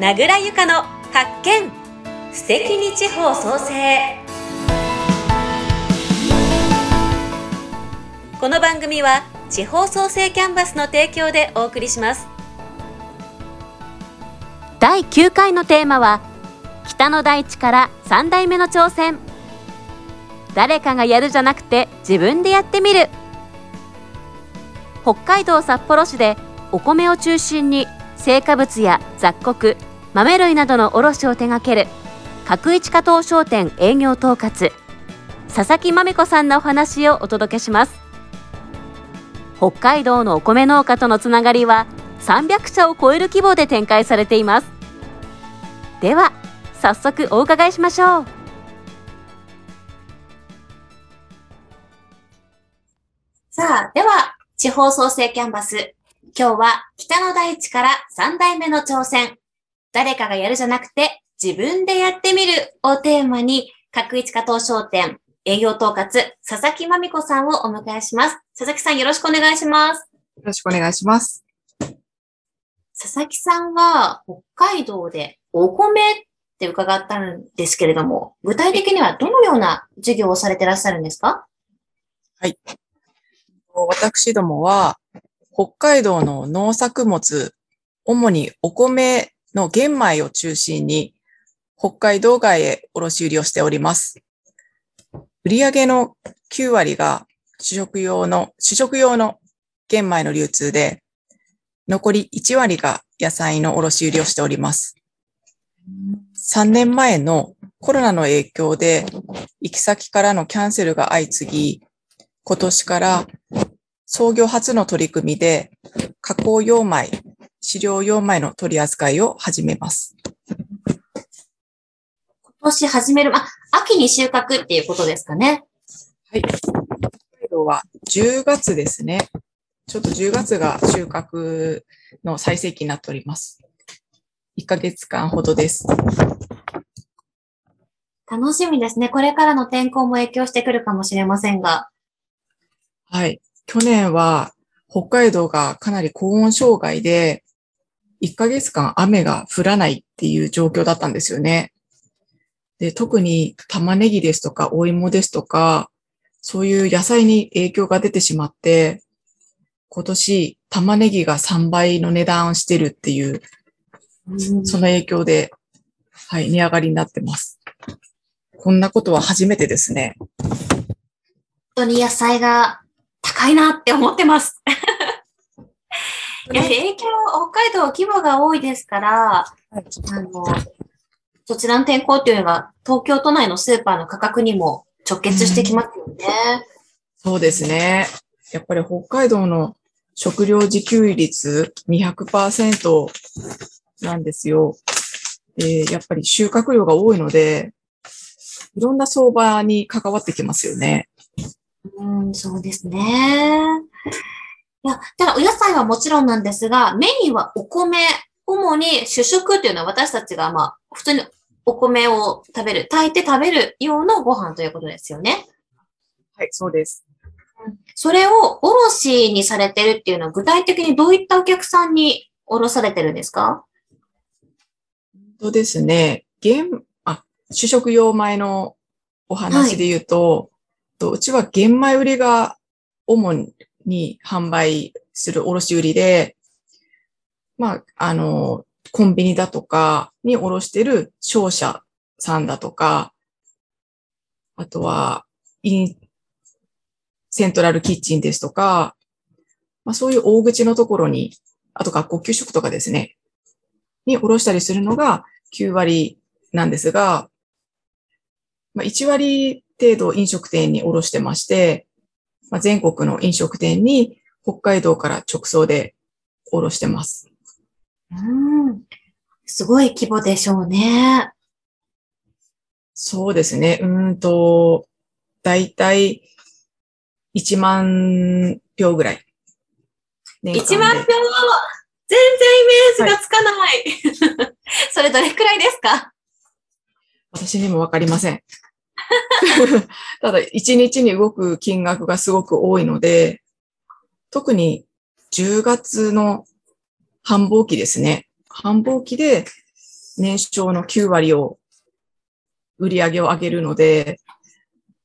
名倉由香の発見。素敵に地方創生。この番組は地方創生キャンバスの提供でお送りします。第9回のテーマは北の大地から3代目の挑戦。誰かがやるじゃなくて自分でやってみる。北海道札幌市でお米を中心に成果物や雑穀豆類などの卸を手掛ける角一加藤商店営業統括佐々木まめ子さんのお話をお届けします。北海道のお米農家とのつながりは300社を超える規模で展開されています。では早速お伺いしましょう。さあでは地方創生キャンバス。今日は北の大地から3代目の挑戦。誰かがやるじゃなくて自分でやってみるをテーマに角一加藤商店営業統括佐々木まみこさんをお迎えします。佐々木さんよろしくお願いします。よろしくお願いします。佐々木さんは北海道でお米って伺ったんですけれども、具体的にはどのような授業をされていらっしゃるんですか？はい。私どもは、北海道の農作物、主にお米の玄米を中心に、北海道外へ卸売りをしております。売上の9割が主食用の、主食用の玄米の流通で、残り1割が野菜の卸売りをしております。3年前のコロナの影響で行き先からのキャンセルが相次ぎ、今年から創業初の取り組みで加工用米、飼料用米の取り扱いを始めます。今年始める、あ、秋に収穫っていうことですかね。はい。北海道は10月ですね。ちょっと10月が収穫の最盛期になっております。1ヶ月間ほどです。楽しみですね。これからの天候も影響してくるかもしれませんが。はい。去年は北海道がかなり高温障害で、1ヶ月間雨が降らないっていう状況だったんですよね。で、特に玉ねぎですとか、お芋ですとか、そういう野菜に影響が出てしまって、今年玉ねぎが3倍の値段をしてるっていう、その影響で、はい、値上がりになってます。こんなことは初めてですね。本当に野菜が高いなって思ってます。やはり影響、北海道規模が多いですから、あの、そちらの天候っていうのが東京都内のスーパーの価格にも直結してきますよね。そうですね。やっぱり北海道の食料自給率200%なんですよ。えー、やっぱり収穫量が多いので、いろんな相場に関わってきますよね。うん、そうですね。いや、ただお野菜はもちろんなんですが、メインはお米、主に主食っていうのは私たちがまあ、普通にお米を食べる、炊いて食べる用のご飯ということですよね。はい、そうです。それをおろしにされてるっていうのは具体的にどういったお客さんにおろされてるんですか？そうですね。現、あ、主食用米のお話で言うと、はい、うちは玄米売りが主にに販売する卸売りで、まあ、あの、コンビニだとかにおろしてる商社さんだとか、あとは、イン、セントラルキッチンですとか、まあそういう大口のところに、あと学校給食とかですね、におろしたりするのが9割なんですが、まあ1割程度飲食店におろしてまして、まあ、全国の飲食店に北海道から直送でおろしてます。うん。すごい規模でしょうね。そうですね。うんと、だいたい1万票ぐらい。1万票全然イメージがつかない。はい、それどれくらいですか？私にもわかりません。ただ、1日に動く金額がすごく多いので、特に10月の繁忙期ですね。繁忙期で年商の9割を、売り上げを上げるので、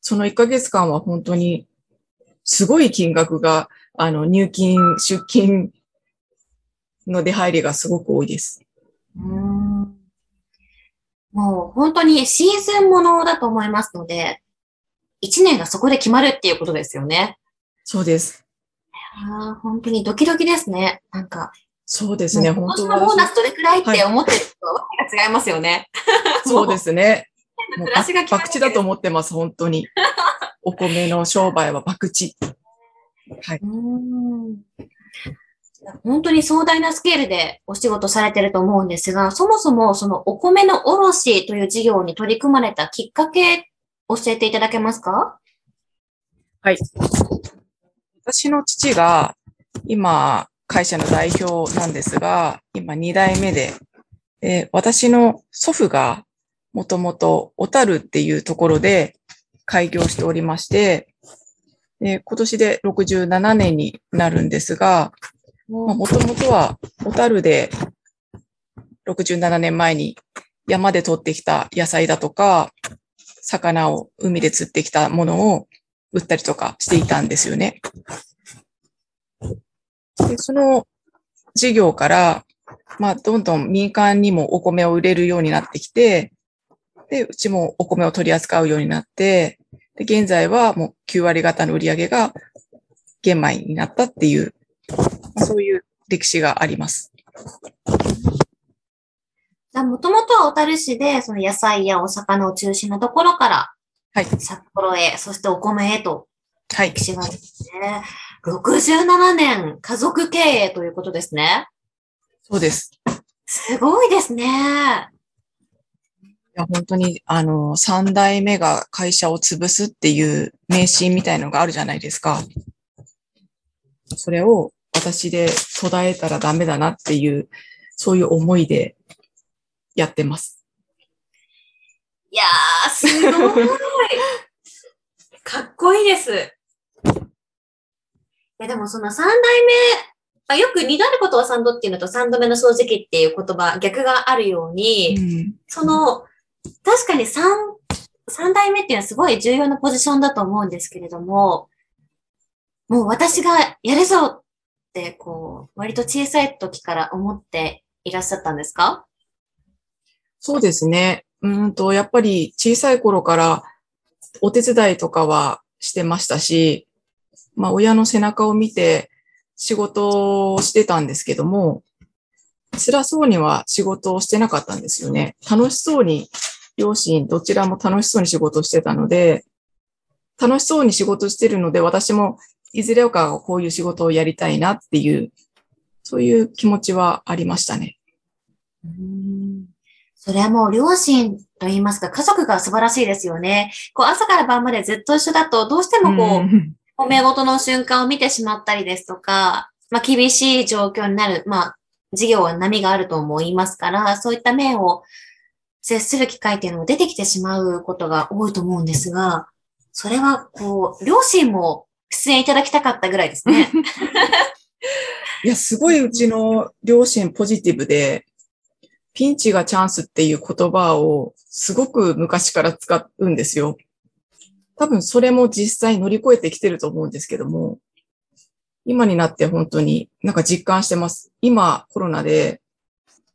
その1ヶ月間は本当にすごい金額が、あの、入金、出金の出入りがすごく多いです。うんもう本当にシーズンものだと思いますので、一年がそこで決まるっていうことですよね。そうです。ああ、本当にドキドキですね。なんか、そうですね。本当今年のボーナスどれくらいっはいて思ってるとわけが違いますよね。そうですね。もう博打だと思ってます、本当に。お米の商売は博打。はい。本当に壮大なスケールでお仕事されてると思うんですが、そもそもそのお米の卸という事業に取り組まれたきっかけ教えていただけますか？はい。私の父が今会社の代表なんですが、今2代目で、で私の祖父がもともと小樽っていうところで開業しておりまして、で今年で67年になるんですが、もともとは小樽で67年前に山で採ってきた野菜だとか、魚を海で釣ってきたものを売ったりとかしていたんですよね。でその事業から、まあ、どんどん民間にもお米を売れるようになってきて、で、うちもお米を取り扱うようになって、で、現在はもう9割方の売り上げが玄米になったっていう、そういう歴史があります。もともとは小樽市で、その野菜やお魚を中心のところから、はい札幌へ、そしてお米へとはい歴。史があるんですね。67年家族経営ということですね。そうです。すごいですね。いや、本当に、あの、三代目が会社を潰すっていう迷信みたいのがあるじゃないですか。それを私で途絶えたらダメだなっていう、そういう思いでやってます。いやー、すごい。かっこいいです。いや、でもその三代目、あよく二度あることは三度っていうのと三度目の掃除機っていう言葉、逆があるように、うんその、確かに三、三代目っていうのはすごい重要なポジションだと思うんですけれども、もう私がやるぞって、こう、割と小さい時から思っていらっしゃったんですか？そうですね。うんと、やっぱり小さい頃からお手伝いとかはしてましたし、まあ親の背中を見て仕事をしてたんですけども、辛そうには仕事をしてなかったんですよね。楽しそうに、両親どちらも楽しそうに仕事してたので、楽しそうに仕事してるので、私もいずれかこういう仕事をやりたいなっていう、そういう気持ちはありましたね。それはもう両親と言いますか、家族が素晴らしいですよね。こう朝から晩までずっと一緒だと、どうしてもこう、うん褒め事の瞬間を見てしまったりですとか、まあ厳しい状況になる、まあ事業は波があると思いますから、そういった面を接する機会っていうのも出てきてしまうことが多いと思うんですが、それはこう、両親も出演いただきたかったぐらいですね。いや、すごいうちの両親ポジティブで、ピンチがチャンスっていう言葉をすごく昔から使うんですよ。多分それも実際乗り越えてきてると思うんですけども、今になって本当になんか実感してます。今コロナで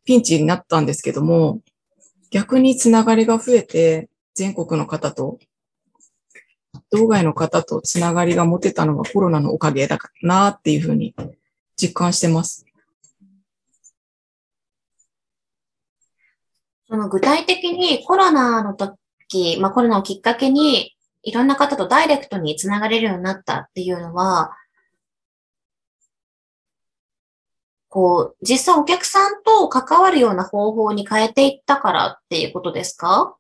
ピンチになったんですけども、逆につながりが増えて全国の方と、道外の方とつながりが持てたのはコロナのおかげだからなっていうふうに実感してます。その具体的にコロナの時、まあコロナをきっかけに、いろんな方とダイレクトにつながれるようになったっていうのは、こう、実際お客さんと関わるような方法に変えていったからっていうことですか？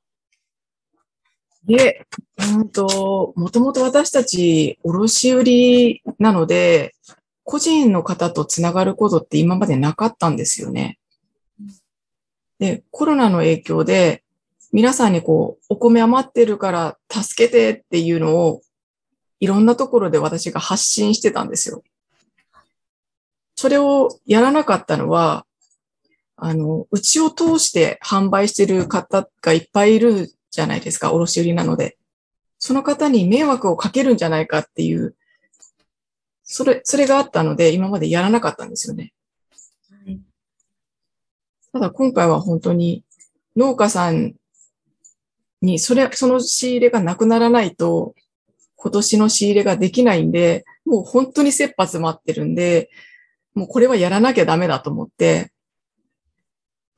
で、うんと、もともと私たち卸売なので、個人の方とつながることって今までなかったんですよね。で、コロナの影響で、皆さんにこう、お米余ってるから助けてっていうのを、いろんなところで私が発信してたんですよ。それをやらなかったのは、あの、うちを通して販売してる方がいっぱいいるじゃないですか、卸売なので。その方に迷惑をかけるんじゃないかっていう、それ、それがあったので、今までやらなかったんですよね。はい、ただ今回は本当に農家さんに、それ、その仕入れがなくならないと、今年の仕入れができないんで、もう本当に切羽詰まってるんで、もうこれはやらなきゃダメだと思って、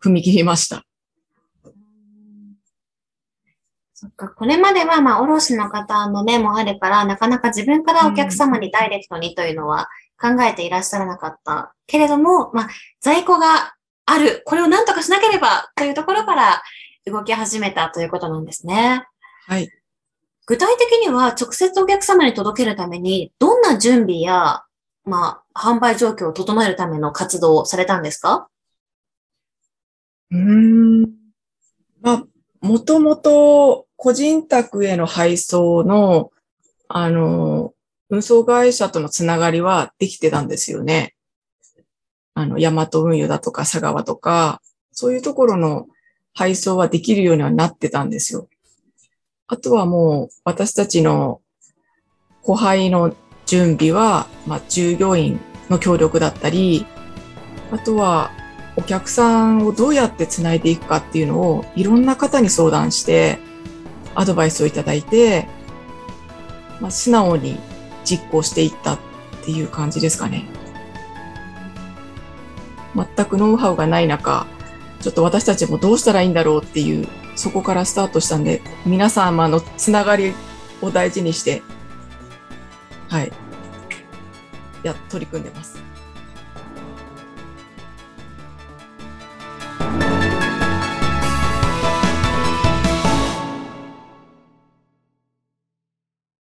踏み切りました。そっか、これまでは、まあ、卸の方の目もあるから、なかなか自分からお客様にダイレクトにというのは考えていらっしゃらなかった。けれども、まあ、在庫がある。これを何とかしなければというところから動き始めたということなんですね。はい。具体的には直接お客様に届けるために、どんな準備や、まあ、販売状況を整えるための活動をされたんですか？うん。まあ、もともと個人宅への配送の、あの、運送会社とのつながりはできてたんですよね。あの、ヤマト運輸だとか佐川とか、そういうところの配送はできるようにはなってたんですよ。あとはもう私たちの後輩の準備は、まあ、従業員の協力だったり、あとはお客さんをどうやってつないでいくかっていうのをいろんな方に相談してアドバイスをいただいて、まあ、素直に実行していったっていう感じですかね。全くノウハウがない中、ちょっと私たちもどうしたらいいんだろうっていう、そこからスタートしたんで、皆様のつながりを大事にして、はい。や、取り組んでます。